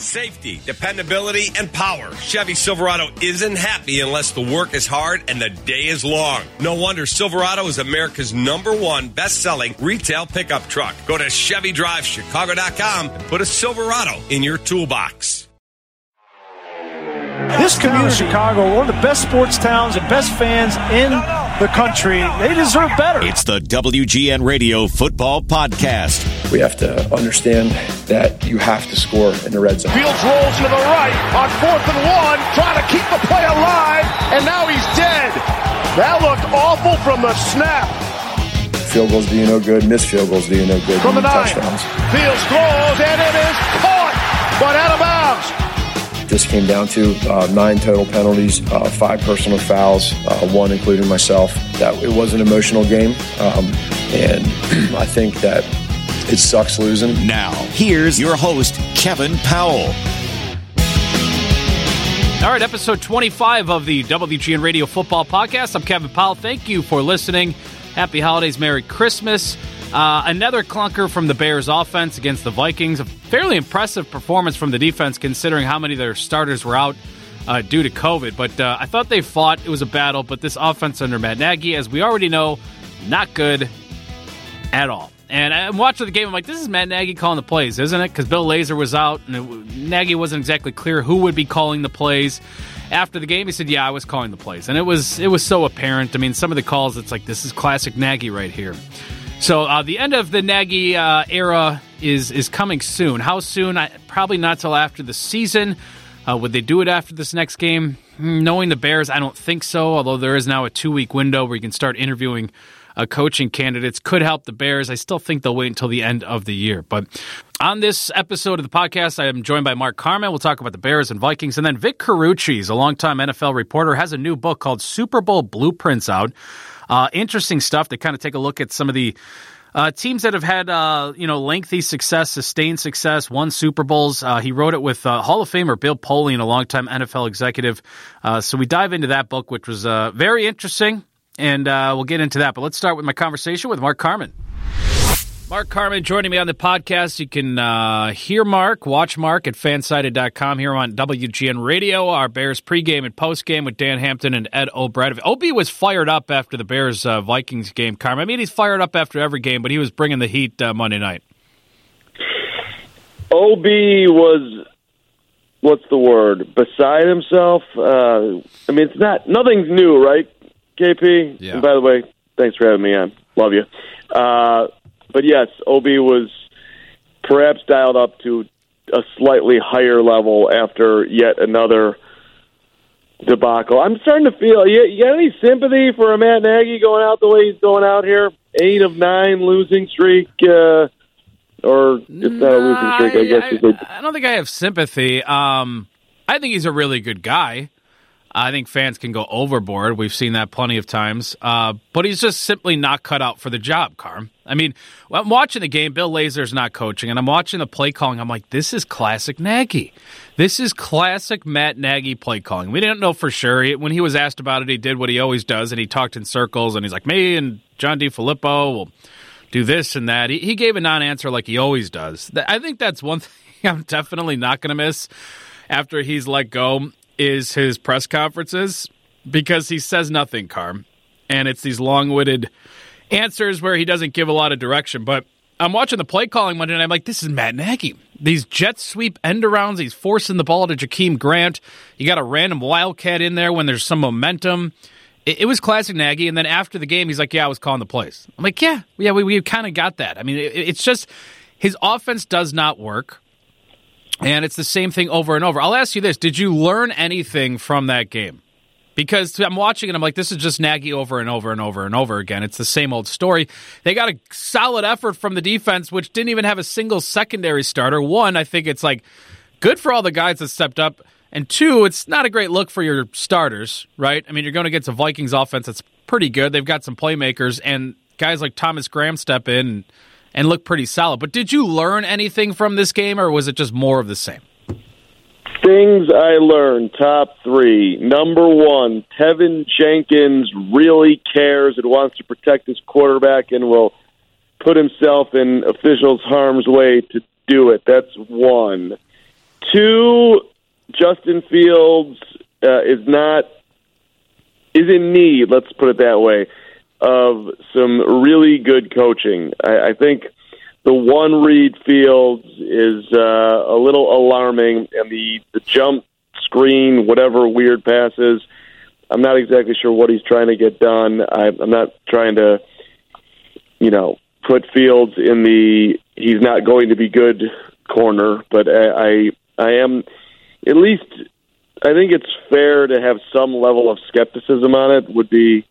Safety, dependability, and power. Chevy Silverado isn't happy unless the work is hard and the day is long. No wonder Silverado is America's number one best selling retail pickup truck. Go to ChevyDriveChicago.com and put a Silverado in your toolbox. This community, Chicago, one of the best sports towns and best fans in the country. They deserve better. It's the WGN Radio Football Podcast. We have to understand that you have to score in the red zone. Fields rolls to the right on fourth and one, trying to keep the play alive, and now he's dead. That looked awful from the snap. Field goals do you no good. Missed field goals do you no good. From the nine, touchdowns. Fields throws, and it is caught, but out of bounds. This came down to uh, nine total penalties, uh, five personal fouls, uh, one including myself. That it was an emotional game, um, and I think that it sucks losing. Now, here's your host, Kevin Powell. All right, episode 25 of the WGN Radio Football Podcast. I'm Kevin Powell. Thank you for listening. Happy holidays, Merry Christmas. Uh, another clunker from the Bears offense against the Vikings. A fairly impressive performance from the defense considering how many of their starters were out uh, due to COVID. But uh, I thought they fought. It was a battle. But this offense under Matt Nagy, as we already know, not good at all. And I'm watching the game. I'm like, this is Matt Nagy calling the plays, isn't it? Because Bill Lazor was out, and it, Nagy wasn't exactly clear who would be calling the plays. After the game, he said, "Yeah, I was calling the plays," and it was it was so apparent. I mean, some of the calls, it's like this is classic Nagy right here. So uh, the end of the Nagy uh, era is is coming soon. How soon? I, probably not till after the season. Uh, would they do it after this next game? Hmm, knowing the Bears, I don't think so. Although there is now a two week window where you can start interviewing uh, coaching candidates, could help the Bears. I still think they'll wait until the end of the year. But on this episode of the podcast, I am joined by Mark Carman. We'll talk about the Bears and Vikings, and then Vic Carucci is a longtime NFL reporter, has a new book called Super Bowl Blueprints out. Uh, interesting stuff to kind of take a look at some of the uh, teams that have had uh, you know lengthy success, sustained success, won Super Bowls. Uh, he wrote it with uh, Hall of Famer Bill Polian, a longtime NFL executive. Uh, so we dive into that book, which was uh, very interesting, and we'll get into that. But let's start with my conversation with Mark Carman. Mark Carman joining me on the podcast. You can uh, hear Mark, watch Mark at fansided.com here on WGN Radio, our Bears pregame and postgame with Dan Hampton and Ed O'Brien. OB was fired up after the Bears uh, Vikings game, Carman. I mean, he's fired up after every game, but he was bringing the heat uh, Monday night. OB was, what's the word, beside himself. Uh, I mean, it's not, nothing's new, right, KP? Yeah. And by the way, thanks for having me on. Love you. But yes, Ob was perhaps dialed up to a slightly higher level after yet another debacle. I'm starting to feel. You, you got any sympathy for a Matt Nagy going out the way he's going out here? Eight of nine losing streak, uh, or it's not a losing streak. I guess. I, I don't think I have sympathy. Um, I think he's a really good guy. I think fans can go overboard. We've seen that plenty of times. Uh, but he's just simply not cut out for the job, Carm. I mean, I'm watching the game. Bill Lazor's not coaching, and I'm watching the play calling. I'm like, this is classic Nagy. This is classic Matt Nagy play calling. We didn't know for sure. He, when he was asked about it, he did what he always does, and he talked in circles, and he's like, me and John DeFilippo will do this and that. He, he gave a non answer like he always does. I think that's one thing I'm definitely not going to miss after he's let go is his press conferences because he says nothing, Carm. And it's these long witted answers where he doesn't give a lot of direction. But I'm watching the play calling one and I'm like, this is Matt Nagy. These jet sweep end arounds, he's forcing the ball to Jakeem Grant. You got a random wildcat in there when there's some momentum. It, it was classic Nagy. And then after the game, he's like, yeah, I was calling the plays. I'm like, yeah, yeah, we, we kind of got that. I mean, it, it's just his offense does not work. And it's the same thing over and over. I'll ask you this Did you learn anything from that game? Because I'm watching it I'm like, this is just Nagy over and over and over and over again. It's the same old story. They got a solid effort from the defense, which didn't even have a single secondary starter. One, I think it's like good for all the guys that stepped up. And two, it's not a great look for your starters, right? I mean, you're going to get a Vikings offense that's pretty good. They've got some playmakers, and guys like Thomas Graham step in and, look pretty solid. But did you learn anything from this game, or was it just more of the same? Things I learned, top three. Number one, Teven Jenkins really cares and wants to protect his quarterback and will put himself in officials' harm's way to do it. That's one. two, Justin Fields uh, is not is in need. Let's put it that way of some really good coaching. I, I think the one Reed Fields is uh, a little alarming, and the the jump screen, whatever weird passes. I'm not exactly sure what he's trying to get done. I, I'm not trying to, you know, put Fields in the he's not going to be good corner, but I I, I am at least I think it's fair to have some level of skepticism on it. Would be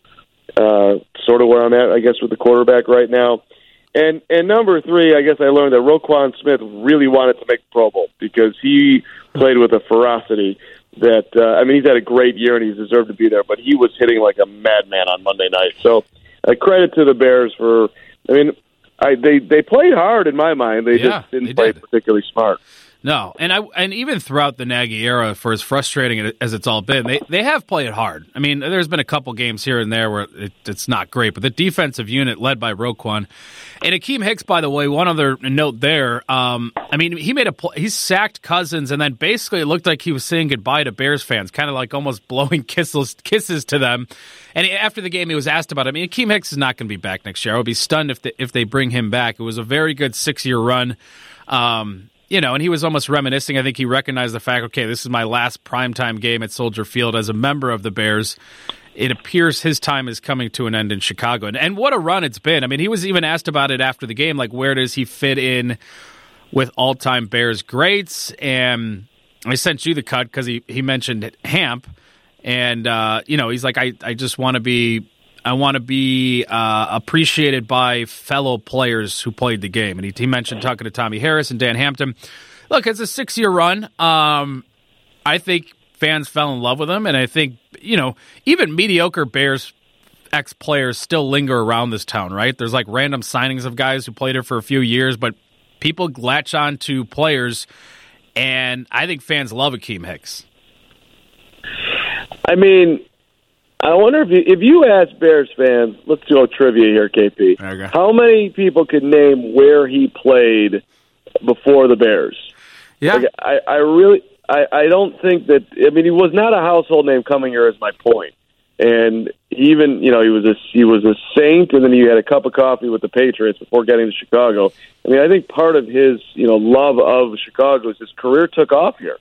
uh, sort of where I'm at, I guess, with the quarterback right now. And and number three, I guess I learned that Roquan Smith really wanted to make the Pro Bowl because he played with a ferocity that uh, I mean he's had a great year and he's deserved to be there, but he was hitting like a madman on Monday night. So uh, credit to the Bears for. I mean, I they they played hard in my mind. They Yeah, just didn't they play did. particularly smart. No, and I and even throughout the Nagy era, for as frustrating as it's all been, they they have played hard. I mean, there's been a couple games here and there where it, it's not great, but the defensive unit led by Roquan and Akiem Hicks, by the way, one other note there. Um, I mean, he made a pl- he sacked Cousins, and then basically it looked like he was saying goodbye to Bears fans, kind of like almost blowing kisses kisses to them. And after the game, he was asked about. It. I mean, Akiem Hicks is not going to be back next year. I would be stunned if they, if they bring him back. It was a very good six year run. Um, you know, and he was almost reminiscing. I think he recognized the fact, okay, this is my last primetime game at Soldier Field as a member of the Bears. It appears his time is coming to an end in Chicago. And, and what a run it's been. I mean, he was even asked about it after the game, like, where does he fit in with all time Bears greats? And I sent you the cut because he, he mentioned Hamp. And, uh, you know, he's like, I, I just want to be I want to be uh, appreciated by fellow players who played the game. And he, he mentioned talking to Tommy Harris and Dan Hampton. Look, it's a six year run. Um, I think fans fell in love with him. And I think, you know, even mediocre Bears ex players still linger around this town, right? There's like random signings of guys who played here for a few years, but people latch on to players. And I think fans love Akiem Hicks. I mean, I wonder if you, if you ask Bears fans, let's do a trivia here, KP. Okay. How many people could name where he played before the Bears? Yeah. Like, I, I really, I, I don't think that. I mean, he was not a household name coming here. Is my point. And he even, you know, he was a he was a saint, and then he had a cup of coffee with the Patriots before getting to Chicago. I mean, I think part of his, you know, love of Chicago is his career took off here.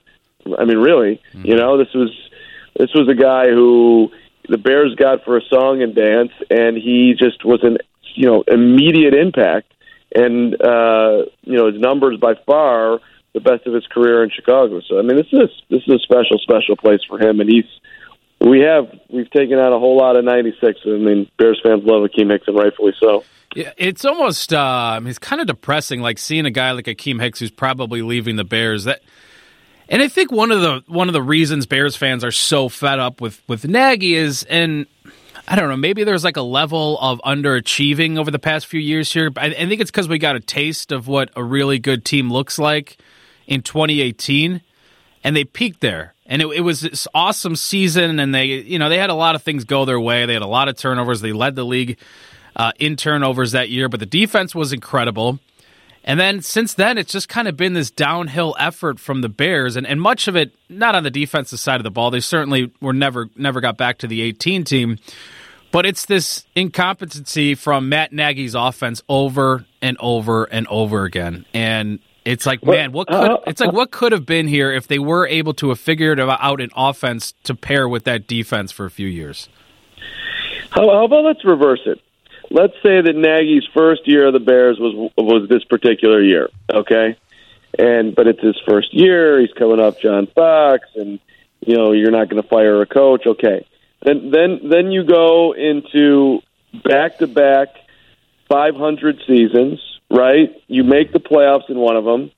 I mean, really, mm-hmm. you know, this was this was a guy who the Bears got for a song and dance, and he just was an you know immediate impact, and uh, you know his numbers by far the best of his career in Chicago. So I mean, this is this is a special special place for him, and he's we have we've taken out a whole lot of '96. I mean, Bears fans love Akiem Hicks, and rightfully so. Yeah, it's almost uh, it's kind of depressing, like seeing a guy like Akiem Hicks who's probably leaving the Bears. That, and I think one of the one of the reasons Bears fans are so fed up with with Nagy is, and I don't know, maybe there's like a level of underachieving over the past few years here. I, I think it's because we got a taste of what a really good team looks like in 2018, and they peaked there. And it, it was this awesome season, and they, you know, they had a lot of things go their way. They had a lot of turnovers. They led the league uh, in turnovers that year, but the defense was incredible. And then since then, it's just kind of been this downhill effort from the Bears, and, and much of it not on the defensive side of the ball. They certainly were never never got back to the 18 team, but it's this incompetency from Matt Nagy's offense over and over and over again. And it's like, man, what could it's like what could have been here if they were able to have figured out an offense to pair with that defense for a few years. How, how about let's reverse it? Let's say that Nagy's first year of the Bears was was this particular year, okay? And but it's his first year. He's coming off John Fox, and you know you're not going to fire a coach, okay? Then then then you go into back to back 500 seasons, right? You make the playoffs in one of them,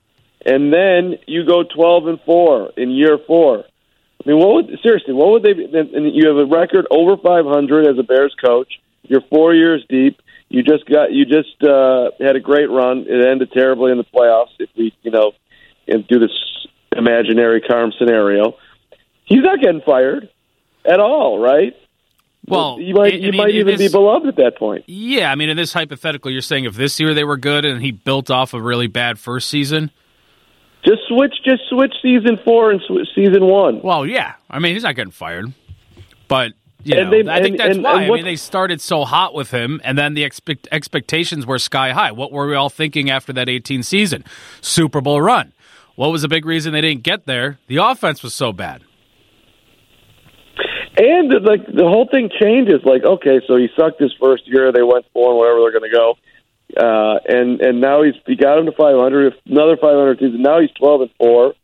and then you go 12 and four in year four. I mean, what would seriously? What would they? Be, and you have a record over 500 as a Bears coach. You're four years deep. You just got. You just uh, had a great run. It ended terribly in the playoffs. If we, you know, and do this imaginary Carm scenario, he's not getting fired at all, right? Well, you might I- I you mean, might even be beloved at that point. Yeah, I mean, in this hypothetical, you're saying if this year they were good and he built off a really bad first season. Just switch, just switch season four and season one. Well, yeah. I mean, he's not getting fired, but you And know, they- I think and- that's and- why. and I mean, they started so hot with him, and then the expect- expectations were sky high. What were we all thinking after that 18 season Super Bowl run? What was the big reason they didn't get there? The offense was so bad. And like the whole thing changes. Like, okay, so he sucked his first year. They went four and whatever they're going to go. Uh, and and now he's he got him to 500. Another 500 season. Now he's 12 and four.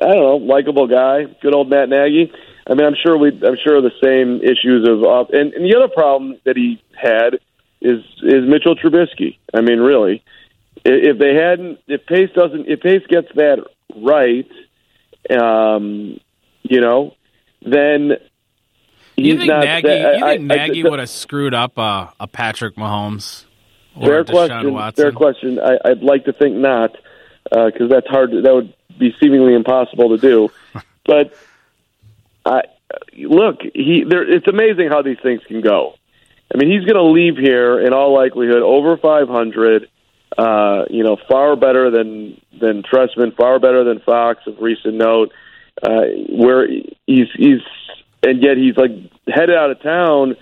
I don't know, likable guy, good old Matt Nagy. I mean, I'm sure we, I'm sure the same issues of, off and, and the other problem that he had is is Mitchell Trubisky. I mean, really, if they hadn't, if Pace doesn't, if Pace gets that right, um, you know, then You think. Nagy? that- you I- think I- Nagy the- would have screwed up uh, a Patrick Mahomes or Fair a Deshaun question. Watson? Fair question. I, I'd like to think not, because that's hard. That would be seemingly impossible to do. but I look. He. There, it's amazing how these things can go. I mean, he's going to leave here in all likelihood over 500. Uh, you know, far better than than Trestman, far better than Fox of recent note. Uh, where he's he's and yet he's like headed out of town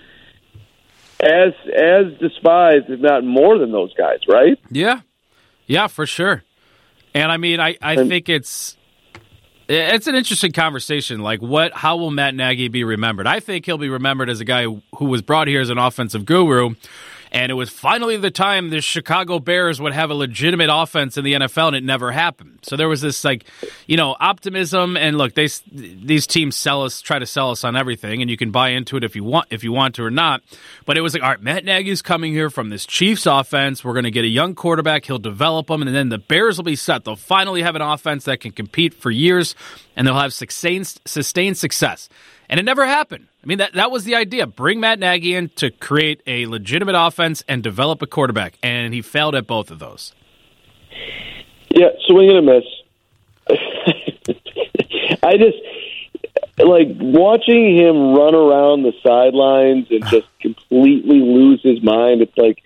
as as despised, if not more than those guys, right? Yeah, yeah, for sure. And I mean, I I And- think it's it's an interesting conversation. Like, what? How will Matt Nagy be remembered? I think he'll be remembered as a guy who was brought here as an offensive guru. And it was finally the time the Chicago Bears would have a legitimate offense in the NFL, and it never happened. So there was this like, you know, optimism. And look, they these teams sell us, try to sell us on everything, and you can buy into it if you want, if you want to or not. But it was like, all right, Matt Nagy's coming here from this Chiefs offense. We're going to get a young quarterback. He'll develop them, and then the Bears will be set. They'll finally have an offense that can compete for years, and they'll have sustained sustained success. And it never happened. I mean, that, that was the idea. Bring Matt Nagy in to create a legitimate offense and develop a quarterback. And he failed at both of those. Yeah, swing and a miss. I just like watching him run around the sidelines and just completely lose his mind. It's like,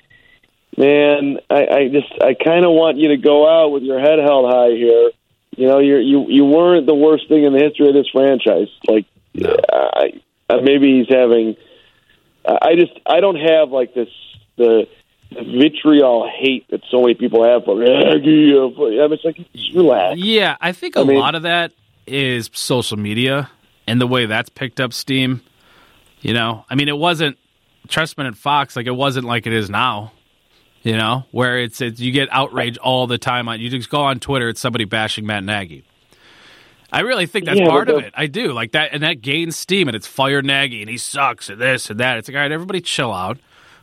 man, I, I just I kind of want you to go out with your head held high here. You know, you're, you you weren't the worst thing in the history of this franchise. Like, I, uh, maybe he's having. I just I don't have like this the, the vitriol hate that so many people have for Nagy. I'm just like just relax. Yeah, I think a I mean- lot of that is social media and the way that's picked up steam. You know, I mean, it wasn't Trestman and Fox like it wasn't like it is now. You know, where it's, it's you get outrage all the time on you just go on Twitter, it's somebody bashing Matt Nagy. I really think that's Yeah, part of it. I do like that, and that gains steam, and it's fire Nagy, and he sucks, and this and that. It's like, all right, everybody, chill out.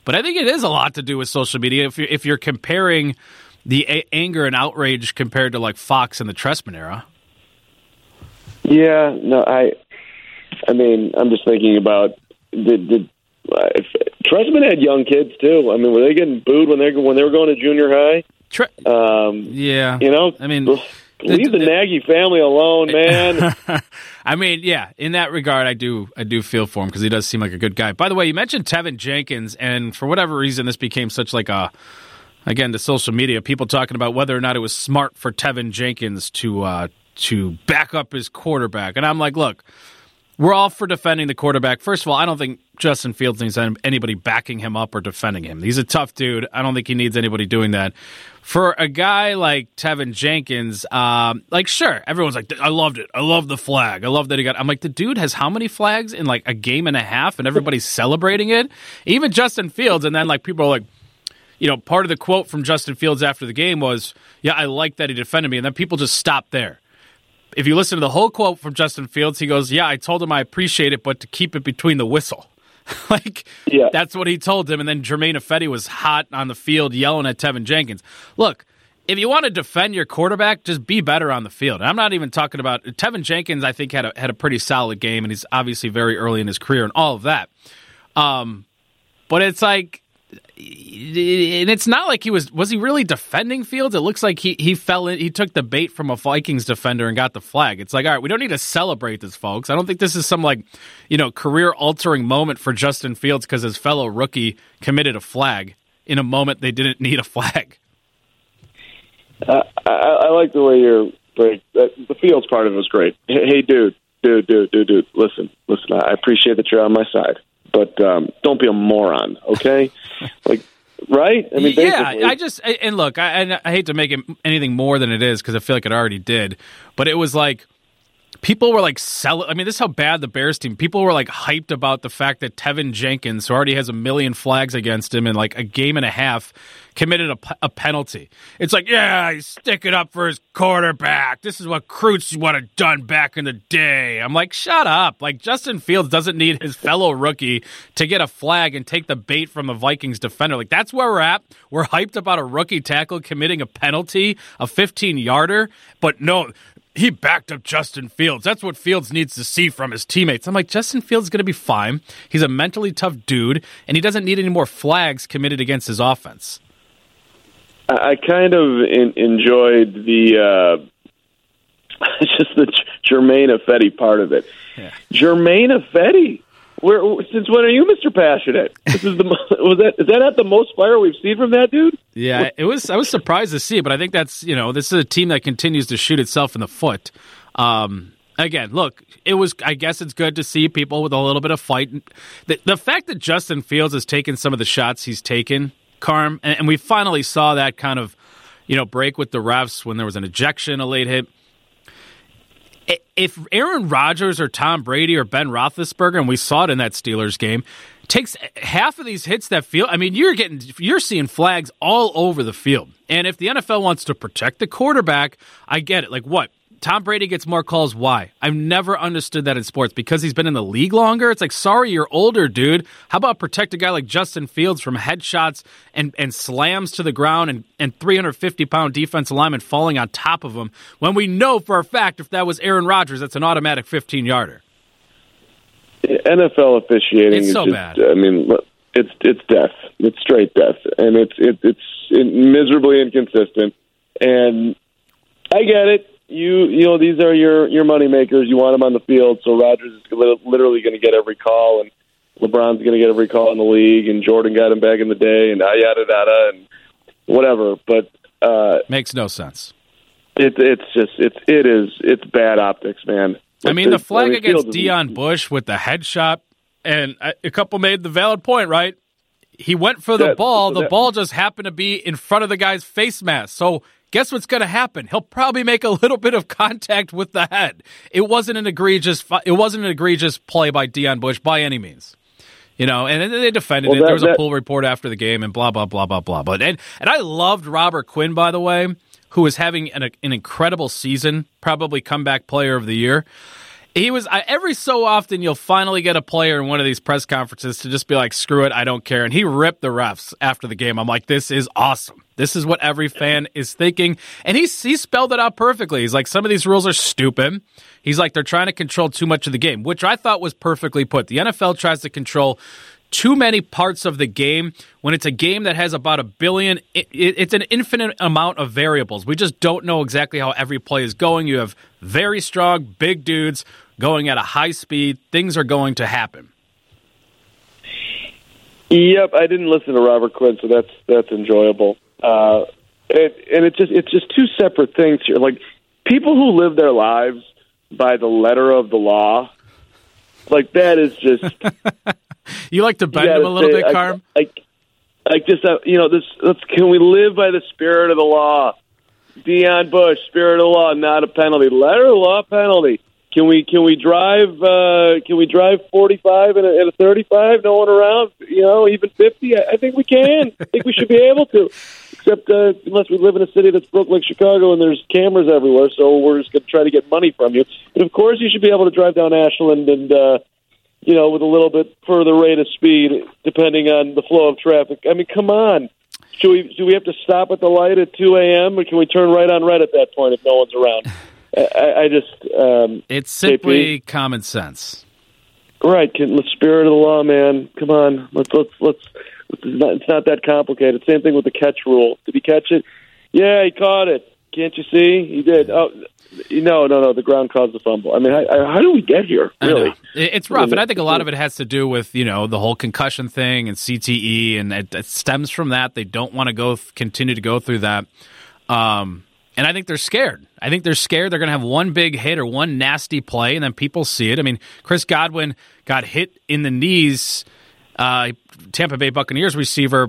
But I think it is a lot to do with social media. If you're if you're comparing the a- anger and outrage compared to like Fox and the Trestman era, Yeah, no, I. I mean, I'm just thinking about did did uh, if, Trestman had young kids too. I mean, were they getting booed when they when they were going to junior high? Tre- Um, yeah, you know, I mean, leave the, Nagy family alone, man. I mean, yeah. In that regard, I do I do feel for him because he does seem like a good guy. By the way, you mentioned Teven Jenkins, and for whatever reason, this became such like a again the social media people talking about whether or not it was smart for Teven Jenkins to uh, to back up his quarterback, and I'm like, look. We're all for defending the quarterback. First of all, I don't think Justin Fields needs anybody backing him up or defending him. He's a tough dude. I don't think he needs anybody doing that. For a guy like Teven Jenkins, um, like sure, everyone's like, I loved it. I love the flag. I love that he got. I'm like, the dude has how many flags in like a game and a half, and everybody's celebrating it. Even Justin Fields, and then like people are like, you know, part of the quote from Justin Fields after the game was, "Yeah, I like that he defended me," and then people just stopped there if you listen to the whole quote from Justin Fields, he goes, "Yeah, I told him I appreciate it, but to keep it between the whistle." like Yeah. that's what he told him. And then Jermaine Ifedi was hot on the field yelling at Teven Jenkins. Look, if you want to defend your quarterback, just be better on the field. And I'm not even talking about Teven Jenkins. I think had a had a pretty solid game, and he's obviously very early in his career and all of that. Um, but it's like and it's not like he was was he really defending Fields? It looks like he he fell in he took the bait from a Vikings defender and got the flag. It's like, all right, we don't need to celebrate this, folks. I don't think this is some like, you know, career altering moment for Justin Fields because his fellow rookie committed a flag in a moment they didn't need a flag. Uh, I, I like the way you're break. The Fields part of it was great. Hey, dude, dude, dude, dude, dude. Listen, listen. I appreciate that you're on my side, but um, don't be a moron, okay? like, right? I mean, yeah. basically- I just and look, I, and I hate to make it anything more than it is because I feel like it already did, but it was like people were like sell. I mean, this is how bad the Bears team. People were like hyped about the fact that Teven Jenkins, who already has a million flags against him in like a game and a half, committed a, p- a penalty. It's like, yeah, he's sticking up for his quarterback. This is what Kreutz would have done back in the day. I'm like, shut up. Like Justin Fields doesn't need his fellow rookie to get a flag and take the bait from the Vikings defender. Like that's where we're at. We're hyped about a rookie tackle committing a penalty, a 15 yarder, but no he backed up Justin Fields. That's what Fields needs to see from his teammates. I'm like, Justin Fields is going to be fine. He's a mentally tough dude, and he doesn't need any more flags committed against his offense. I kind of in, enjoyed the uh, just the J- Jermaine Ifedi part of it. Jermaine Ifedi. Where since when are you Mr. Passionate? This is the was that is that not the most fire we've seen from that dude? Yeah, it was. I was surprised to see it, but I think that's you know this is a team that continues to shoot itself in the foot. Um, again, look, it was. I guess it's good to see people with a little bit of fight. The, the fact that Justin Fields has taken some of the shots he's taken, Carm, and, and we finally saw that kind of you know break with the refs when there was an ejection, a late hit. If Aaron Rodgers or Tom Brady or Ben Roethlisberger, and we saw it in that Steelers game, takes half of these hits that field. I mean, you're getting you're seeing flags all over the field. And if the NFL wants to protect the quarterback, I get it. Like what? Tom Brady gets more calls. Why? I've never understood that in sports because he's been in the league longer. It's like, sorry, you're older, dude. How about protect a guy like Justin Fields from headshots and, and slams to the ground and, and 350 pound defense lineman falling on top of him when we know for a fact if that was Aaron Rodgers, that's an automatic 15 yarder. NFL officiating It's is so just, bad. I mean, it's it's death. It's straight death, and it's it, it's miserably inconsistent. And I get it. You you know these are your your money makers. You want them on the field, so Rodgers is literally going to get every call, and LeBron's going to get every call in the league, and Jordan got him back in the day, and yada yada, and whatever. But uh, Makes no sense. it, it's just it's it is it's bad optics, man. I mean, the flag mean, against Deon Bush with the headshot, and a a couple made the valid point, right? He went for the That- ball. The that- ball just happened to be in front of the guy's face mask. So guess what's going to happen? He'll probably make a little bit of contact with the head. It wasn't an egregious. It wasn't an egregious play by Deon Bush by any means. You know, and then they defended Well, it. there was a that- pull report after the game, and blah blah blah blah blah. But and and I loved Robert Quinn, by the way, who is having an, an incredible season, probably comeback player of the year. He was I, every so often you'll finally get a player in one of these press conferences to just be like, "Screw it, I don't care," and he ripped the refs after the game. I'm like, "This is awesome. This is what every fan is thinking," and he he spelled it out perfectly. He's like, "Some of these rules are stupid." He's like, "They're trying to control too much of the game," which I thought was perfectly put. The NFL tries to control too many parts of the game when it's a game that has about a billion it, it- it's an infinite amount of variables we just don't know exactly how every play is going you have very strong big dudes going at a high speed things are going to happen Yep, I didn't listen to Robert Quinn, so that's that's enjoyable. Uh, it, and it's just it's just two separate things here. Like people who live their lives by the letter of the law, like that is just you like to bend them a little say, bit carm I, I just uh, you know this. Let's can we live by the spirit of the law? Deon Bush, spirit of the law, not a penalty. Letter of the law, penalty. Can we can we drive uh, can we drive forty five and a, and a thirty five? No one around, you know, even fifty. I, I think we can. I think we should be able to. Except uh, unless we live in a city that's broke like Chicago and there's cameras everywhere, so we're just going to try to get money from you. But of course, you should be able to drive down Ashland and. Uh, you know, with a little bit further rate of speed, depending on the flow of traffic. I mean, come on. Should we do we have to stop at the light at two a.m. or can we turn right on red at that point if no one's around? I, I just um, it's simply common sense right. Can, the spirit of the law, man. Come on, let's let's let's. It's not, it's not that complicated. Same thing with the catch rule. Did he catch it? Yeah, he caught it. Can't you see? He did. Oh, no, no, no. The ground caused the fumble. I mean, I, I, how do we get here? Really? It's rough, and I think a lot of it has to do with you know the whole concussion thing and CTE, and it, it stems from that. They don't want to go continue to go through that. Um, And I think they're scared. I think they're scared they're going to have one big hit or one nasty play, and then people see it. I mean, Chris Godwin got hit in the knees. Uh, Tampa Bay Buccaneers receiver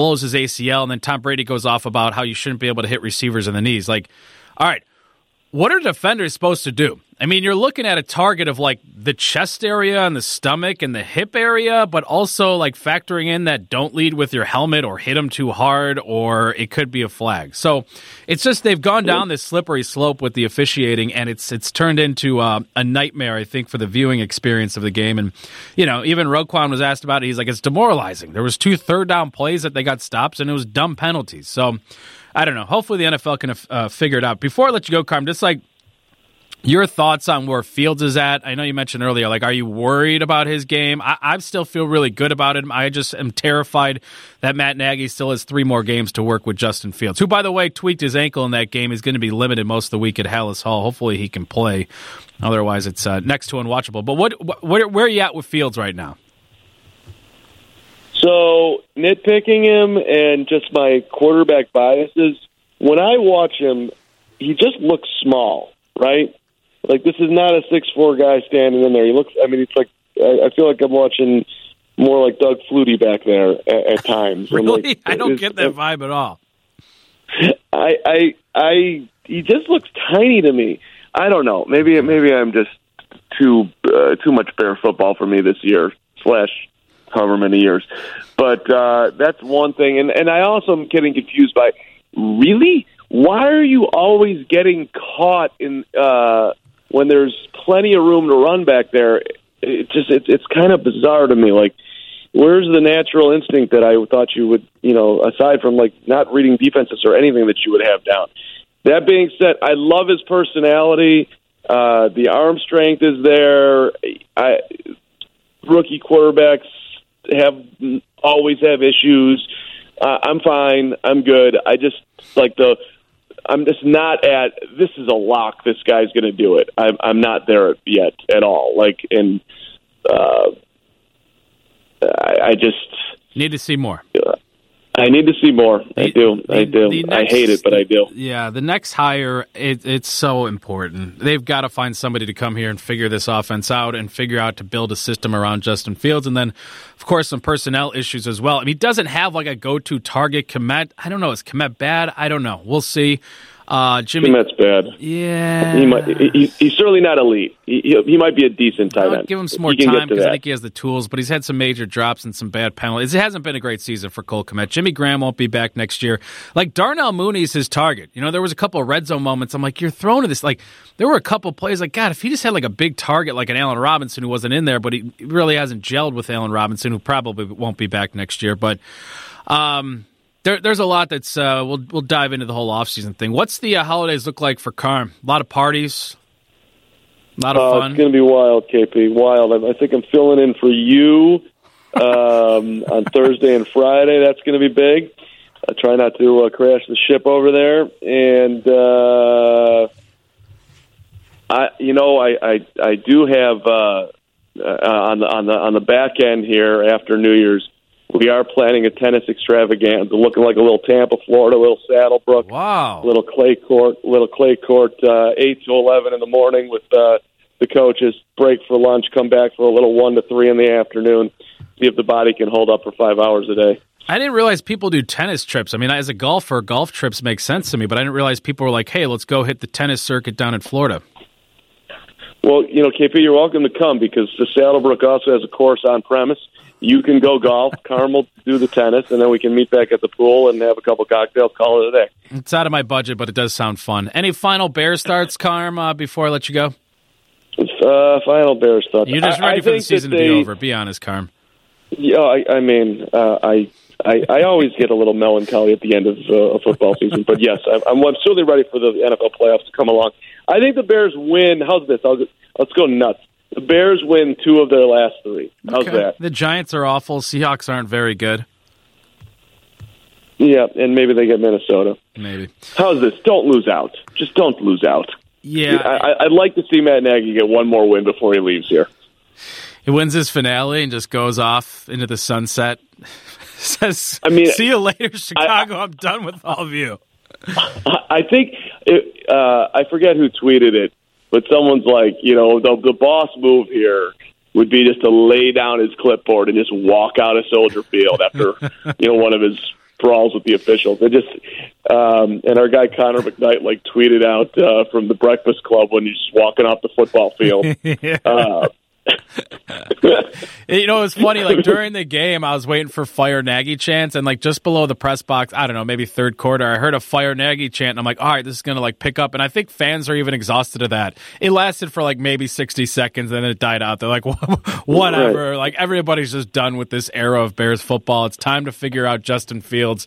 blows his ACL, and then Tom Brady goes off about how you shouldn't be able to hit receivers in the knees. Like, all right, what are defenders supposed to do? I mean, you're looking at a target of like the chest area and the stomach and the hip area, but also like factoring in that don't lead with your helmet or hit them too hard or it could be a flag. So it's just they've gone down this slippery slope with the officiating and it's it's turned into uh, a nightmare, I think, for the viewing experience of the game. And you know, even Roquan was asked about it. He's like, it's demoralizing. There was two third down plays that they got stops and it was dumb penalties. So I don't know. Hopefully the NFL can uh, figure it out. Before I let you go, Carm, just like your thoughts on where Fields is at? I know you mentioned earlier, like, are you worried about his game? I, I still feel really good about him. I just am terrified that Matt Nagy still has three more games to work with Justin Fields, who, by the way, tweaked his ankle in that game. He's going to be limited most of the week at Halas Hall. Hopefully, he can play. Otherwise, it's uh, next to unwatchable. But what, where, where are you at with Fields right now? So nitpicking him and just my quarterback biases. When I watch him, he just looks small, right? Like this is not a six four guy standing in there. He looks. I mean, it's like I, I feel like I'm watching more like Doug Flutie back there at, at times. really, like, I don't get that vibe at all. I, I, I. He just looks tiny to me. I don't know. Maybe, maybe I'm just too uh, too much bear football for me this year. Slash, however many years. But uh, that's one thing. And and I also am getting confused by really why are you always getting caught in uh, when there's plenty of room to run back there? It just it's it's kind of bizarre to me. Like, where's the natural instinct that I thought you would, you know, aside from like not reading defenses or anything that you would have down. That being said, I love his personality. Uh, the arm strength is there. I rookie quarterbacks have always have issues. Uh, I'm fine. I'm good. I just like the. I'm just not at. This is a lock. This guy's going to do it. I'm. I'm not there yet at all. Like, and uh, I, I just need to see more. Uh, I need to see more. I do. I do. Next, I hate it, but I do. Yeah, the next hire, it, it's so important. They've got to find somebody to come here and figure this offense out and figure out to build a system around Justin Fields. And then, of course, some personnel issues as well. I mean, he doesn't have like a go to target. Kmet, I don't know. Is Kmet bad? I don't know. We'll see. Uh, Jimmy, Kmet's bad. Yeah, he might. He, he's certainly not elite. He, he, might be a decent tight end. Give him some more time because I think he has the tools. But he's had some major drops and some bad penalties. It hasn't been a great season for Cole Kmet. Jimmy Graham won't be back next year. Like Darnell Mooney's his target. You know, there was a couple of red zone moments. I'm like, you're thrown to this. Like there were a couple plays. Like God, if he just had like a big target like an Allen Robinson who wasn't in there, but he really hasn't gelled with Allen Robinson, who probably won't be back next year. But um, there, there's a lot that's uh, we'll we'll dive into the whole offseason thing. What's the uh, holidays look like for Carm? A lot of parties, a lot of uh, fun. It's going to be wild, KP. Wild. I, think I'm filling in for you um, on Thursday and Friday. That's going to be big. I try not to uh, crash the ship over there, and uh, I, you know, I I, I do have uh, on the on the on the back end here after New Year's we are planning a tennis extravaganza, looking like a little Tampa, Florida, a little Saddlebrook, wow, little clay court, little clay court, uh, eight to eleven in the morning with uh, the coaches. Break for lunch, come back for a little one to three in the afternoon. See if the body can hold up for five hours a day. I didn't realize people do tennis trips. I mean, as a golfer, golf trips make sense to me, but I didn't realize people were like, "Hey, let's go hit the tennis circuit down in Florida." Well, you know, KP, you're welcome to come because the Saddlebrook also has a course on premise you can go golf, Carmel do the tennis, and then we can meet back at the pool and have a couple cocktails. Call it a day. It's out of my budget, but it does sound fun. Any final bear starts, Carm? Uh, before I let you go. Uh, final bear starts. You're just ready I, for the season to be over. Be honest, Carm. Yeah, I, I mean, uh, I, I, I always get a little melancholy at the end of uh, a football season, but yes, I'm, I'm, I'm certainly ready for the NFL playoffs to come along. I think the Bears win. How's this? I'll, let's go nuts. The Bears win two of their last three. How's okay. that? The Giants are awful. Seahawks aren't very good. Yeah, and maybe they get Minnesota. Maybe. How's this? Don't lose out. Just don't lose out. Yeah, I, would like to see Matt Nagy get one more win before he leaves here. He wins his finale and just goes off into the sunset. Says, "I mean, see you later, Chicago. I, am done with all of you." I think it, uh, I forget who tweeted it, but someone's like, you know, the, the boss move here would be just to lay down his clipboard and just walk out of Soldier Field after you know one of his brawls with the officials. It just um, and our guy Connor McKnight like tweeted out uh, from the Breakfast Club when he's just walking off the football field. yeah. uh, you know, it's funny. Like during the game, I was waiting for Fire Nagy chants, and like just below the press box, I don't know, maybe third quarter, I heard a Fire Nagy chant, and I'm like, all right, this is gonna like pick up. And I think fans are even exhausted of that. It lasted for like maybe 60 seconds, and then it died out. They're like, whatever. Right. Like everybody's just done with this era of Bears football. It's time to figure out Justin Fields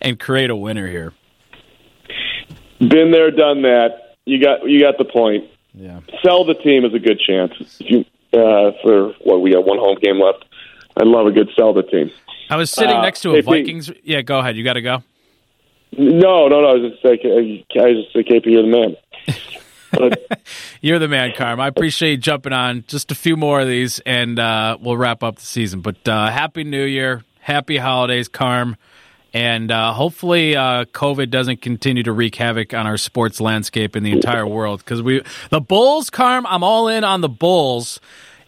and create a winner here. Been there, done that. You got you got the point. Yeah. Sell the team is a good chance. If you uh, for what we have one home game left. I love a good the team. I was sitting uh, next to a KP. Vikings. Yeah, go ahead. You got to go. No, no, no. I was just like, I just say, KP, you're the man. You're the man, Carm. I appreciate you jumping on. Just a few more of these, and uh, we'll wrap up the season. But uh, happy New Year, happy holidays, Carm, and uh, hopefully uh, COVID doesn't continue to wreak havoc on our sports landscape in the entire world. Because we, the Bulls, Carm, I'm all in on the Bulls.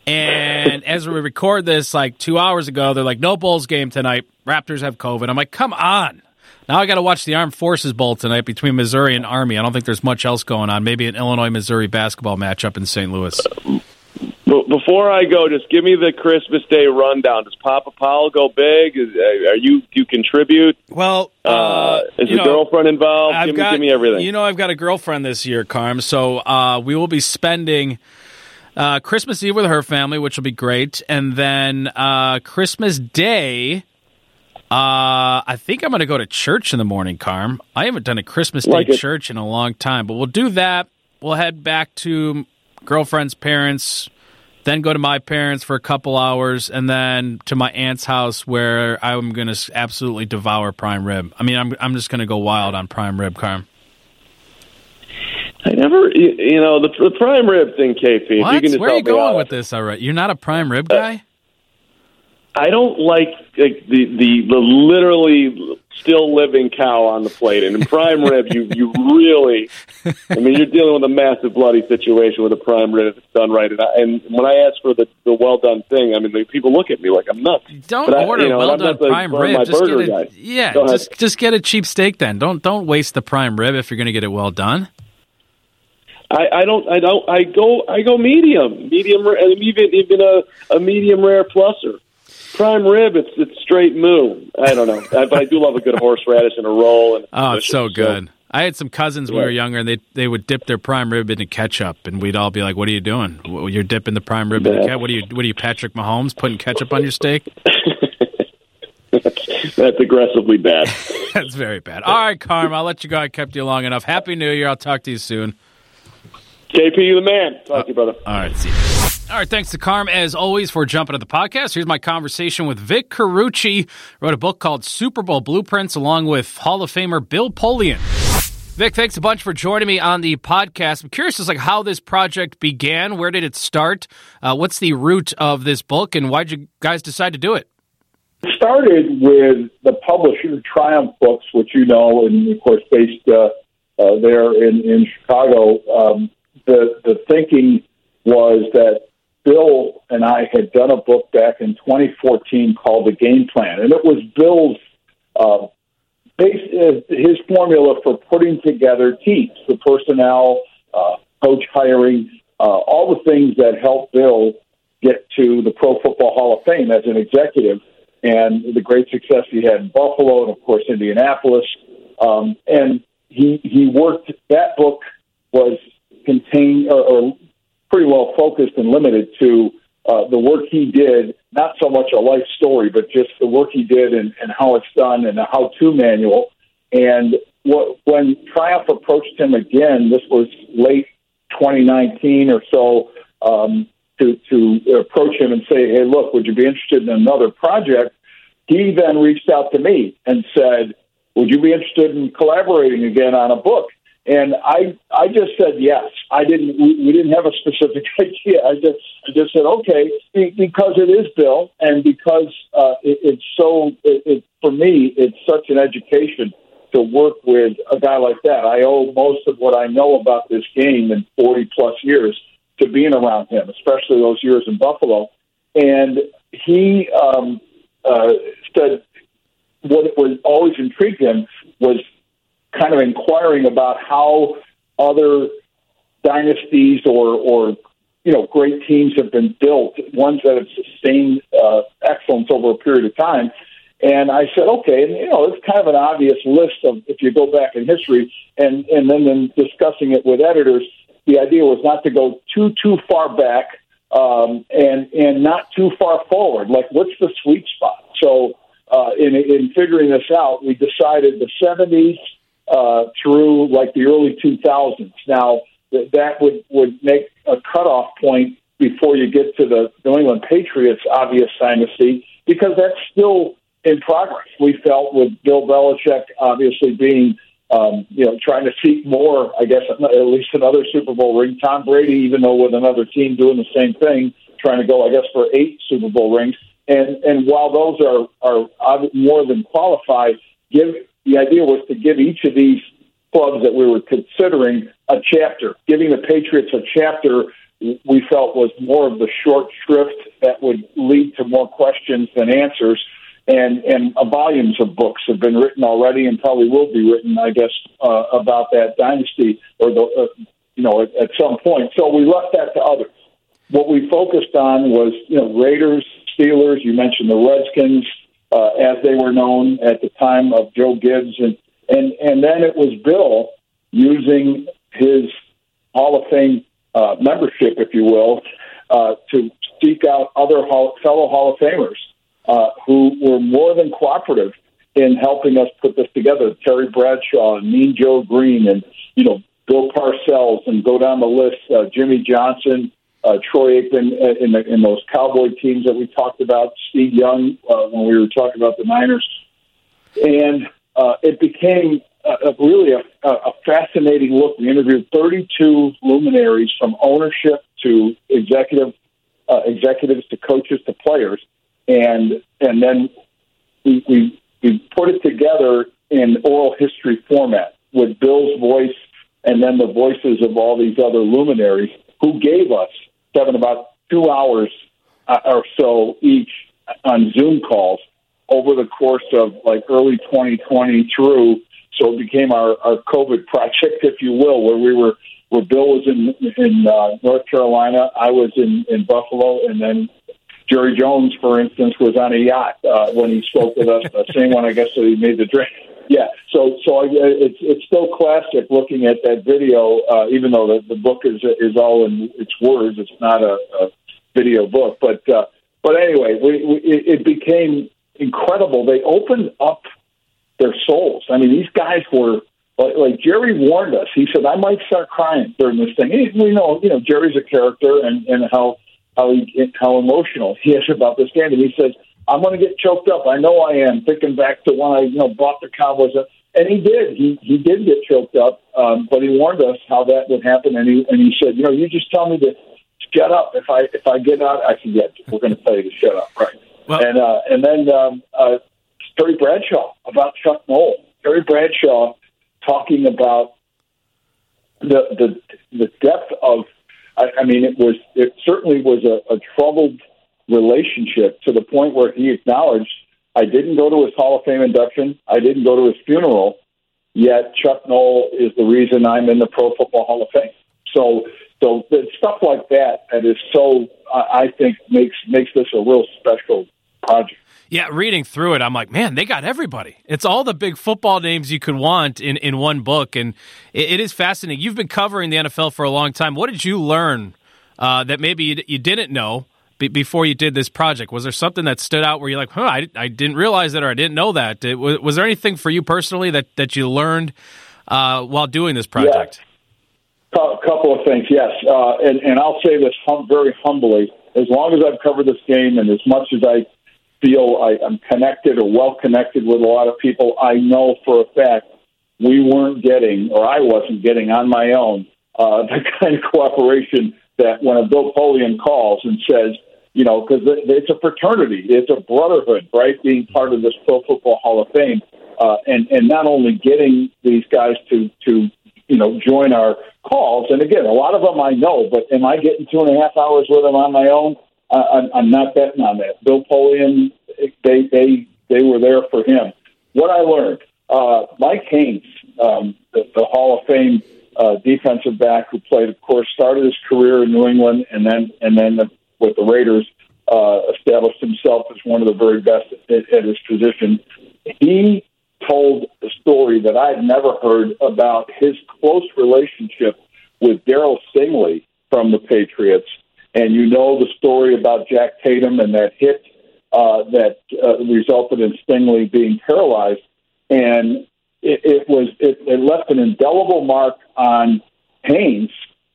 And as we record this, like two hours ago, they're like, no Bulls game tonight. Raptors have COVID. I'm like, come on. Now I got to watch the Armed Forces Bowl tonight between Missouri and Army. I don't think there's much else going on. Maybe an Illinois Missouri basketball matchup in St. Louis. Before I go, just give me the Christmas Day rundown. Does Papa Powell go big? Is, are you you contribute? Well, uh, uh, is your girlfriend involved? I've give, got, me, give me everything. You know, I've got a girlfriend this year, Carm. So uh, we will be spending uh, Christmas Eve with her family, which will be great, and then uh, Christmas Day. Uh, I think I'm going to go to church in the morning, Carm. I haven't done a Christmas Day like church in a long time, but we'll do that. We'll head back to girlfriend's parents, then go to my parents for a couple hours, and then to my aunt's house where I'm going to absolutely devour prime rib. I mean, I'm I'm just going to go wild on prime rib, Carm. I never, you, know, the, the prime rib thing, KP. What? You Where are you going with this? All right, you're not a prime rib guy. Uh, I don't like, like the, the the literally still living cow on the plate, and in prime rib, you you really, I mean, you're dealing with a massive bloody situation with a prime rib if it's done right. And, I, and when I ask for the the well done thing, I mean, the people look at me like I'm nuts. Don't but order I, you know, well done prime rib. Just get a, yeah, just just get a cheap steak then. Don't don't waste the prime rib if you're going to get it well done. I, I don't. I don't. I go. I go medium, medium, and even even a, a medium rare pluser. Prime rib. It's it's straight moo. I don't know, I, but I do love a good horseradish and a roll. And oh, it's so good. So. I had some cousins when we were younger, and they they would dip their prime rib into ketchup, and we'd all be like, "What are you doing? You're dipping the prime rib into ketchup? What are you? What are you, Patrick Mahomes, putting ketchup on your steak?" That's aggressively bad. That's very bad. All right, Carm, I'll let you go. I kept you long enough. Happy New Year. I'll talk to you soon. KP, you the man. Talk uh, to you, brother. All right, see you. All right, thanks to Carm as always for jumping to the podcast. Here's my conversation with Vic Carucci. Wrote a book called Super Bowl Blueprints along with Hall of Famer Bill Polian. Vic, thanks a bunch for joining me on the podcast. I'm curious as like how this project began. Where did it start? Uh, what's the root of this book, and why did you guys decide to do it? It started with the publisher Triumph Books, which you know, and of course based uh, uh, there in in Chicago. Um, the the thinking was that Bill and I had done a book back in 2014 called The Game Plan, and it was Bill's uh, base, uh, his formula for putting together teams, the personnel, uh, coach hiring, uh, all the things that helped Bill get to the Pro Football Hall of Fame as an executive, and the great success he had in Buffalo and of course Indianapolis. Um, and he he worked that book was contained or, or pretty well focused and limited to uh, the work he did, not so much a life story, but just the work he did and, and how it's done and a how to manual. And what, when Triumph approached him again, this was late 2019 or so, um, to, to approach him and say, hey, look, would you be interested in another project? He then reached out to me and said, would you be interested in collaborating again on a book? And I, I just said yes. I didn't. We, we didn't have a specific idea. I just, I just said okay because it is Bill, and because uh, it, it's so. It, it, for me, it's such an education to work with a guy like that. I owe most of what I know about this game in 40 plus years to being around him, especially those years in Buffalo. And he um, uh, said what was always intrigued him was kind of inquiring about how other dynasties or, or you know great teams have been built, ones that have sustained uh, excellence over a period of time. And I said, okay, and you know, it's kind of an obvious list of if you go back in history, and and then in discussing it with editors, the idea was not to go too too far back um, and and not too far forward. Like, what's the sweet spot? So, uh, in in figuring this out, we decided the '70s uh, through like the early 2000s. Now, th- that would would make a cutoff point before you get to the New England Patriots' obvious dynasty because that's still in progress. We felt with Bill Belichick obviously being um, you know, trying to seek more, I guess, at least another Super Bowl ring. Tom Brady, even though with another team doing the same thing, trying to go, I guess, for eight Super Bowl rings. And and while those are are more than qualified, give the idea was to give each of these clubs that we were considering a chapter. Giving the Patriots a chapter, we felt was more of the short shrift that would lead to more questions than answers and and uh, volumes of books have been written already, and probably will be written, I guess, uh, about that dynasty or the uh, you know at, at some point. So we left that to others. What we focused on was you know Raiders, Steelers. You mentioned the Redskins uh, as they were known at the time of Joe Gibbs, and and and then it was Bill using his Hall of Fame uh, membership, if you will, uh, to seek out other hall, fellow Hall of Famers uh, who were more than cooperative in helping us put this together. Terry Bradshaw and Mean Joe Greene, and, you know, Bill Parcells and go down the list, uh, Jimmy Johnson, uh, Troy Aikman uh, in, the, in those Cowboy teams that we talked about, Steve Young uh, when we were talking about the Niners. And uh, it became a, a really a, a fascinating look. We interviewed 32 luminaries from ownership to executive uh, executives to coaches to players and and then we, we we put it together in oral history format with Bill's voice and then the voices of all these other luminaries who gave us seven about two hours uh, or so each on Zoom calls over the course of like early 2020 through. So it became our, our COVID project, if you will, where we were where Bill was in in uh, North Carolina, I was in in Buffalo, and then Jerry Jones, for instance, was on a yacht uh, when he spoke with us. The same one, I guess, that he made the drink. Yeah, so so it's it's still classic looking at that video, uh, even though the, the book is is all in its words. It's not a, a video book, but uh, but anyway, we, we, it became incredible. They opened up their souls. I mean, these guys were like, like Jerry warned us. He said, "I might start crying during this thing." we know, you know, Jerry's a character, and and how how he, how emotional he is about this game, and he says, "I'm going to get choked up. I know I am." Thinking back to when I you know bought the Cowboys, and he did. He he did get choked up, um, but he warned us how that would happen, and he and he said, "You know, you just tell me to shut up. If I if I get out, I can get. we're going to tell you to shut up, right?" Well, and uh, and then um, uh, Terry Bradshaw about Chuck Noll. Terry Bradshaw talking about the the the depth of I, I mean, it was it certainly was a, a troubled relationship to the point where he acknowledged, I didn't go to his Hall of Fame induction, I didn't go to his funeral, yet Chuck Noll is the reason I'm in the Pro Football Hall of Fame. So, so stuff like that that is so I think makes makes this a real special project. Yeah, reading through it, I'm like, man, they got everybody. It's all the big football names you could want in, in one book, and it, it is fascinating. You've been covering the NFL for a long time. What did you learn uh, that maybe you, you didn't know before you did this project? Was there something that stood out where you're like, huh, I, I didn't realize that or I didn't know that? It, was, was, there anything for you personally that, that you learned uh, while doing this project? Yeah. A couple of things, yes. Uh, and, and I'll say this hum- very humbly. As long as I've covered this game and as much as I feel I, I'm connected or well connected with a lot of people, I know for a fact we weren't getting, or I wasn't getting on my own, uh, the kind of cooperation that when a Bill Polian calls and says, you know, because it's a fraternity, it's a brotherhood, right? Being part of this Pro Football Hall of Fame. uh, and and not only getting these guys to to you know join our calls. And again, a lot of them I know, but am I getting two and a half hours with them on my own? Uh, I'm, not betting on that. Bill Polian, they they they were there for him. What I learned, uh, Mike Haynes, um, the, the Hall of Fame uh, defensive back who played, of course, started his career in New England and then and then the, with the Raiders uh, established himself as one of the very best at, at his position. He told a story that I had never heard about his close relationship with Darryl Stingley from the Patriots. And you know the story about Jack Tatum and that hit uh, that uh, resulted in Stingley being paralyzed. And it, it was it, it left an indelible mark on Haynes.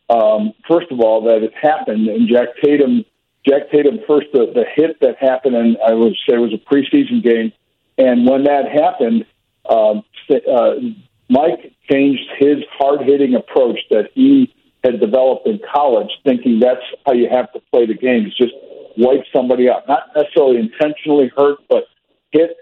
Um, first of all, that it happened, and Jack Tatum, Jack Tatum first the, the hit that happened, and I would say it was a preseason game, and when that happened, um, uh, Mike changed his hard hitting approach that he had developed in college, thinking that's how you have to play the game. Is just wipe somebody out, not necessarily intentionally hurt, but hit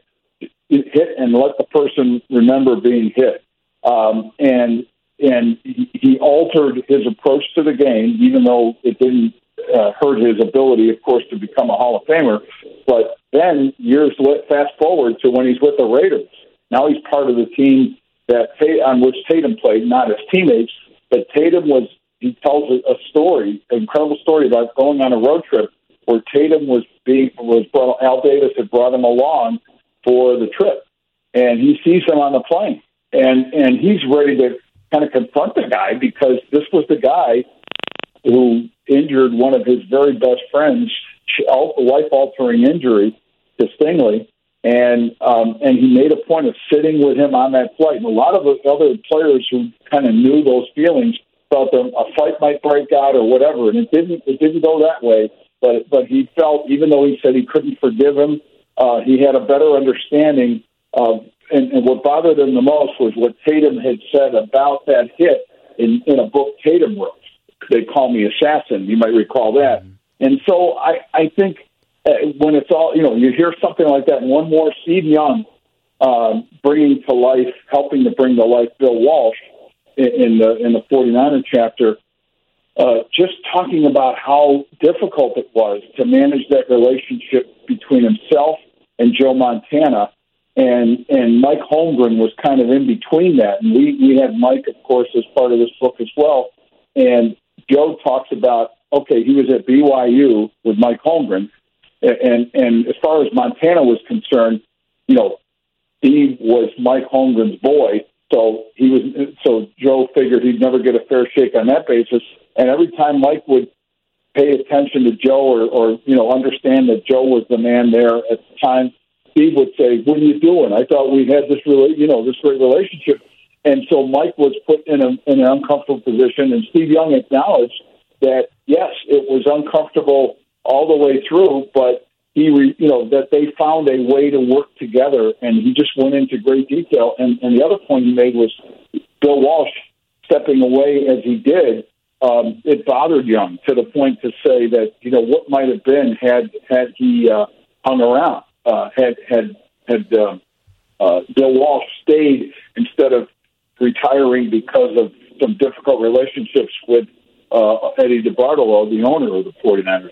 hit and let the person remember being hit. Um, and and he, he altered his approach to the game, even though it didn't uh, hurt his ability, of course, to become a Hall of Famer. But then years fast forward to when he's with the Raiders. Now he's part of the team that on which Tatum played, not his teammates, but Tatum was. He tells a story, an incredible story about going on a road trip where Tatum was being was brought. Al Davis had brought him along for the trip, and he sees him on the plane, and and he's ready to kind of confront the guy because this was the guy who injured one of his very best friends, life altering injury to Stingley, and um, and he made a point of sitting with him on that flight. And a lot of the other players who kind of knew those feelings felt that a fight might break out or whatever, and it didn't. It didn't go that way. But but he felt, even though he said he couldn't forgive him, uh, he had a better understanding of. And, and what bothered him the most was what Tatum had said about that hit in, in a book Tatum wrote. They call me assassin. You might recall that. Mm-hmm. And so I, I think uh, when it's all, you know, you hear something like that, and one more, Steve Young uh, bringing to life, helping to bring to life Bill Walsh in, in the in the 49er chapter, uh, just talking about how difficult it was to manage that relationship between himself and Joe Montana. And and Mike Holmgren was kind of in between that. And we, we had Mike, of course, as part of this book as well. And Joe talks about, okay, he was at BYU with Mike Holmgren. And, and as far as Montana was concerned, you know, Steve was Mike Holmgren's boy. So he was, so Joe figured he'd never get a fair shake on that basis. And every time Mike would pay attention to Joe or, or you know understand that Joe was the man there at the time, Steve would say, "What are you doing? I thought we had this really you know this great relationship." And so Mike was put in, a, in an uncomfortable position, and Steve Young acknowledged that yes, it was uncomfortable all the way through, but he, re, you know, that they found a way to work together, and he just went into great detail. And, and the other point he made was Bill Walsh stepping away as he did um, it bothered Young to the point to say that you know what might have been had had he uh, hung around, uh, had had had uh, uh, Bill Walsh stayed instead of retiring because of some difficult relationships with uh, Eddie DeBartolo, the owner of the 49ers.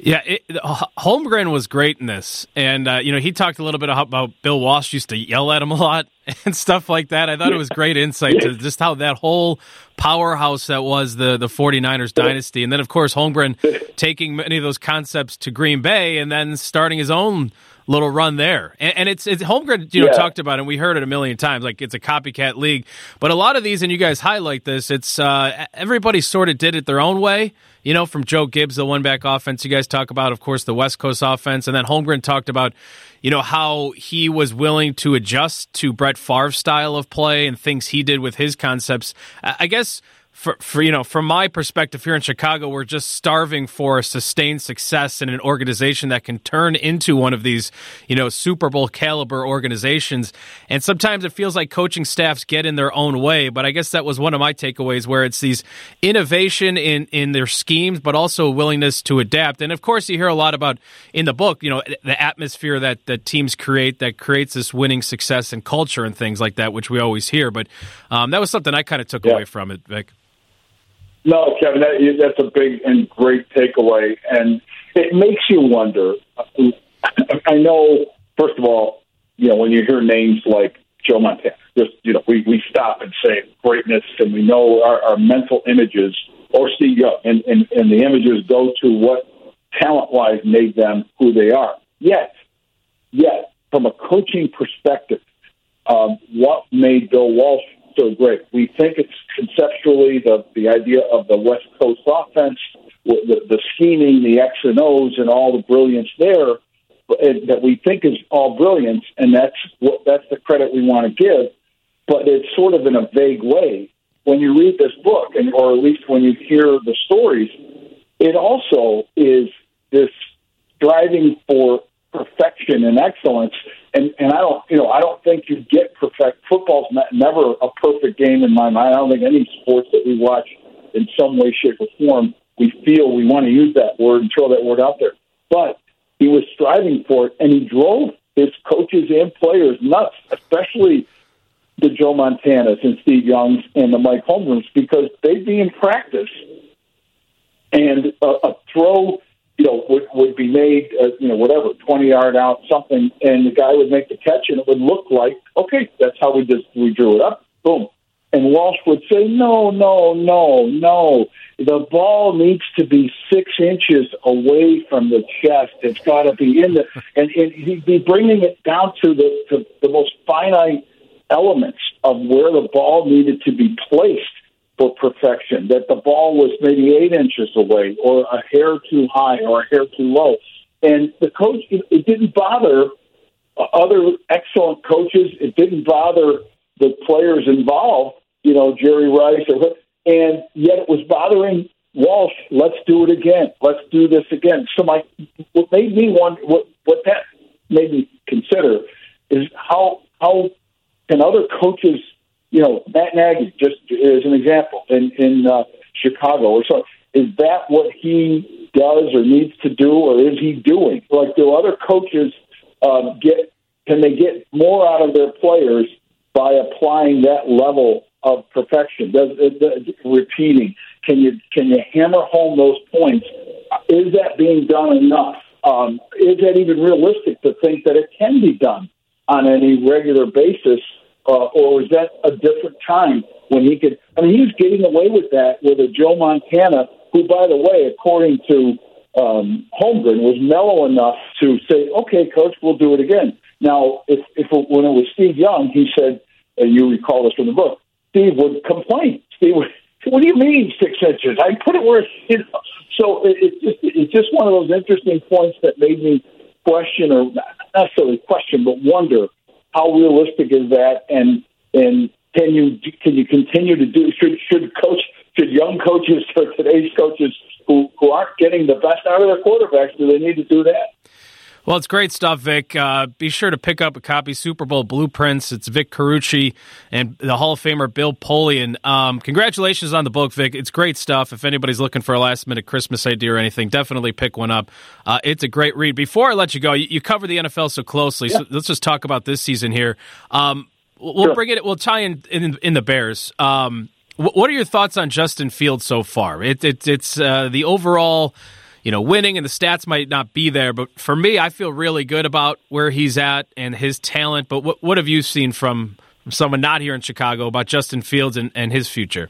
Yeah, it, Holmgren was great in this, and uh, you know he talked a little bit about Bill Walsh used to yell at him a lot and stuff like that. I thought it was great insight to just how that whole powerhouse that was the the 49ers dynasty, and then of course Holmgren taking many of those concepts to Green Bay and then starting his own little run there. And, and it's, it's Holmgren, you know, yeah. talked about, it, and we heard it a million times. Like it's a copycat league, but a lot of these, and you guys highlight this. It's uh, everybody sort of did it their own way. You know, from Joe Gibbs, the one back offense. You guys talk about, of course, the West Coast offense, and then Holmgren talked about, you know, how he was willing to adjust to Brett Favre's style of play and things he did with his concepts. I guess for, for you know, from my perspective here in Chicago, we're just starving for sustained success in an organization that can turn into one of these, you know, Super Bowl caliber organizations. And sometimes it feels like coaching staffs get in their own way. But I guess that was one of my takeaways, where it's these innovation in in their schemes, but also willingness to adapt. And of course, you hear a lot about in the book, you know, the atmosphere that that teams create that creates this winning success and culture and things like that, which we always hear. But um, that was something I kind of took yeah. away from it, Vic. No, Kevin, that, that's a big and great takeaway, and it makes you wonder. I know, first of all, you know, when you hear names like Joe Montana, just you know, we we stop and say greatness, and we know our, our mental images, or Steve Young, and, and and the images go to what talent wise made them who they are. Yet, yet, from a coaching perspective, um, what made Bill Walsh so great. We think it's conceptually the the idea of the West Coast offense, the, the scheming, the X and O's, and all the brilliance there that we think is all brilliance, and that's what that's the credit we want to give. But it's sort of in a vague way. When you read this book, and or at least when you hear the stories, it also is this striving for perfection and excellence. And and I don't you know I don't think you get perfect. Football's not, never a perfect game in my mind. I don't think any sports that we watch in some way, shape, or form we feel we want to use that word and throw that word out there. But he was striving for it, and he drove his coaches and players nuts, especially the Joe Montanas and Steve Youngs and the Mike Holmgrens, because they'd be in practice and a, a throw you know, would would be made, uh, you know, whatever, twenty yard out, something, and the guy would make the catch, and it would look like, okay, that's how we just we drew it up, boom. And Walsh would say, no, no, no, no. The ball needs to be six inches away from the chest. It's got to be in the, and, and he'd be bringing it down to the to the most finite elements of where the ball needed to be placed for perfection, that the ball was maybe eight inches away or a hair too high or a hair too low. And the coach, it, didn't bother other excellent coaches. It didn't bother the players involved, you know, Jerry Rice, or, and yet it was bothering Walsh. Let's do it again. Let's do this again. So my, what made me wonder, what, what that made me consider is how, how can other coaches you know, Matt Nagy, just as an example, in in uh, Chicago or so, is that what he does or needs to do, or is he doing? Like, do other coaches um, get? Can they get more out of their players by applying that level of perfection? Does, uh, repeating? Can you can you hammer home those points? Is that being done enough? Um, is that even realistic to think that it can be done on any regular basis? Uh, or was that a different time when he could? I mean, he was getting away with that with a Joe Montana, who, by the way, according to um, Holmgren, was mellow enough to say, "Okay, coach, we'll do it again." Now, if, if when it was Steve Young, he said, and you recall this from the book, Steve would complain. Steve would, "What do you mean six inches? I put it where you know." So it, it's just it's just one of those interesting points that made me question, or not necessarily question, but wonder how realistic is that? And and can you can you continue to do? Should should coach should young coaches or today's coaches who who aren't getting the best out of their quarterbacks do they need to do that? Well, it's great stuff, Vic. Uh, be sure to pick up a copy Super Bowl Blueprints. It's Vic Carucci and the Hall of Famer Bill Polian. Um, congratulations on the book, Vic. It's great stuff. If anybody's looking for a last minute Christmas idea or anything, definitely pick one up. Uh, it's a great read. Before I let you go, you, you cover the NFL so closely, yeah. so let's just talk about this season here. Um, we'll sure. bring it. We'll tie in in, in the Bears. Um, what are your thoughts on Justin Fields so far? It, it, it's uh, the overall you know, winning and the stats might not be there. But for me, I feel really good about where he's at and his talent. But what, what have you seen from, someone not here in Chicago about Justin Fields and, and his future?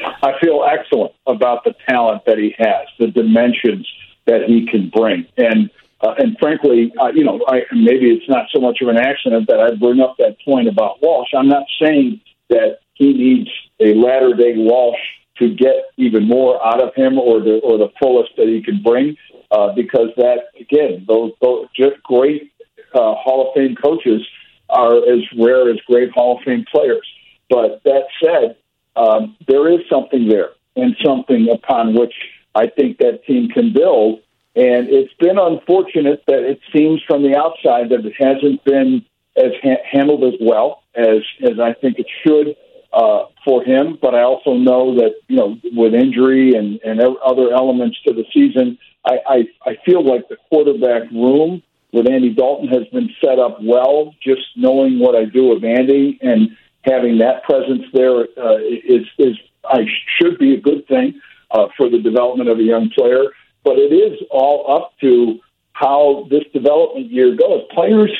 I feel excellent about the talent that he has, the dimensions that he can bring. And uh, and frankly, uh, you know, I, maybe it's not so much of an accident that I bring up that point about Walsh. I'm not saying that he needs a latter day Walsh to get even more out of him or the or the fullest that he can bring. Uh, because that again, those, those just great uh, Hall of Fame coaches are as rare as great Hall of Fame players. But that said, um, there is something there and something upon which I think that team can build. And it's been unfortunate that it seems from the outside that it hasn't been as ha- handled as well as as I think it should uh, for him. But I also know that you know with injury and and other elements to the season, I I, I feel like the quarterback room with Andy Dalton has been set up well. Just knowing what I do with Andy and having that presence there uh, is is I should be a good thing uh, for the development of a young player. But it is all up to how this development year goes. Players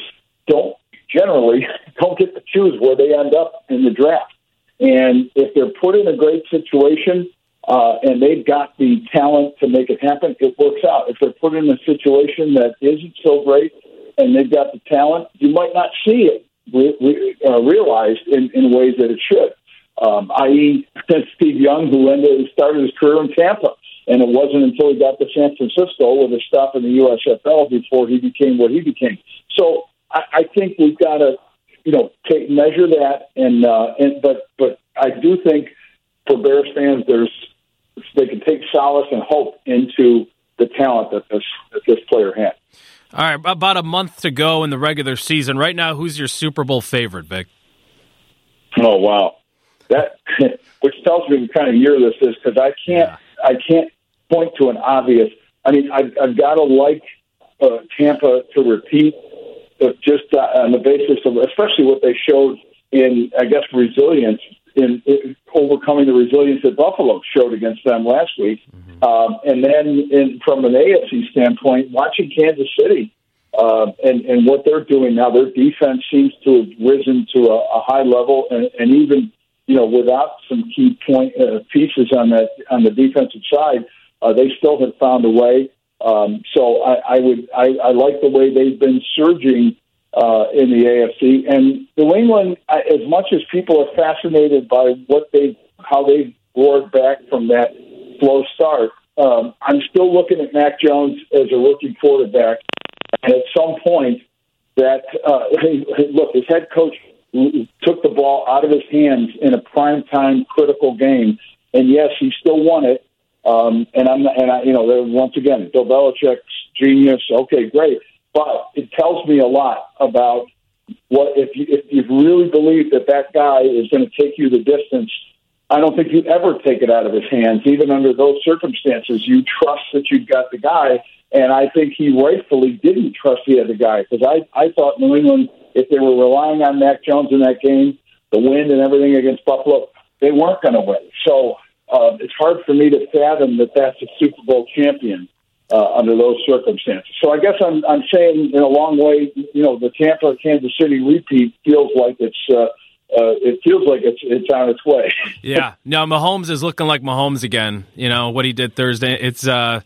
don't generally don't get to choose where they end up in the draft. And if they're put in a great situation uh, and they've got the talent to make it happen, it works out. If they're put in a situation that isn't so great and they've got the talent, you might not see it re- re- uh, realized in, in ways that it should. Um, i.e., Steve Young, who ended started his career in Tampa, and it wasn't until he got to San Francisco with a stop in the USFL before he became what he became. So I, I think we've got to, you know, take measure that, and uh, and but but I do think for Bears fans, there's they can take solace and hope into the talent that this that this player had. All right, about a month to go in the regular season. Right now, who's your Super Bowl favorite, Vic? Oh wow, that which tells me what kind of year this is because I can't yeah. I can't point to an obvious. I mean, I've, I've got to like uh, Tampa to repeat just uh, on the basis of, especially what they showed in, I guess, resilience in, in overcoming the resilience that Buffalo showed against them last week. Mm-hmm. Um, and then, in, from an AFC standpoint, watching Kansas City uh, and and what they're doing now, their defense seems to have risen to a, a high level, and, and even you know without some key point uh, pieces on that on the defensive side, uh, they still have found a way. Um, so I, I would I, I like the way they've been surging uh, in the AFC and New England. As much as people are fascinated by what they how they roared back from that slow start, um, I'm still looking at Mac Jones as a rookie quarterback. And at some point, that uh, look, his head coach took the ball out of his hands in a prime time critical game, and yes, he still won it um, and I'm and I, you know, once again, Bill Belichick's genius. Okay, great, but it tells me a lot about what if you if you really believe that that guy is going to take you the distance. I don't think you'd ever take it out of his hands, even under those circumstances. You trust that you've got the guy, and I think he rightfully didn't trust the guy because I I thought New England, if they were relying on Mac Jones in that game, the wind and everything against Buffalo, they weren't going to win. So uh, it's hard for me to fathom that that's a Super Bowl champion uh, under those circumstances. So I guess I'm I'm saying in a long way, you know, the Tampa Kansas City repeat feels like it's uh, uh, it feels like it's it's on its way. yeah, no, Mahomes is looking like Mahomes again. You know what he did Thursday. It's uh,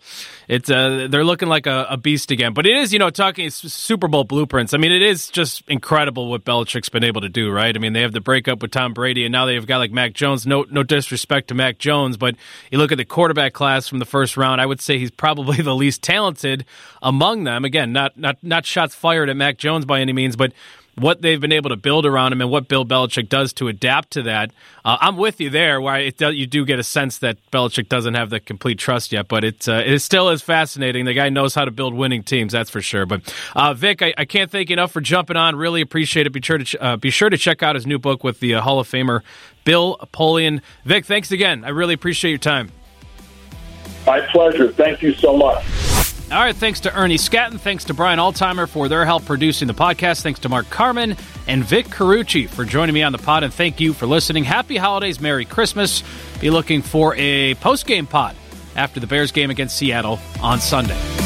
it's uh, they're looking like a, a beast again. But it is, you know, talking Super Bowl blueprints. I mean, it is just incredible what Belichick's been able to do. Right? I mean, they have the breakup with Tom Brady, and now they've got like Mac Jones. No, no disrespect to Mac Jones, but you look at the quarterback class from the first round. I would say he's probably the least talented among them. Again, not not not shots fired at Mac Jones by any means, but what they've been able to build around him and what Bill Belichick does to adapt to that. Uh, I'm with you there, where it, you do get a sense that Belichick doesn't have the complete trust yet, but it, uh, it still is fascinating. The guy knows how to build winning teams, that's for sure. But uh, Vic, I, I, can't thank you enough for jumping on. Really appreciate it. Be sure to ch- uh, be sure to check out his new book with the uh, Hall of Famer Bill Polian. Vic, thanks again. I really appreciate your time. My pleasure. Thank you so much. All right, thanks to Ernie Scatton. Thanks to Brian Altimer for their help producing the podcast. Thanks to Mark Carman and Vic Carucci for joining me on the pod. And thank you for listening. Happy holidays, Merry Christmas. Be looking for a post game pod after the Bears game against Seattle on Sunday.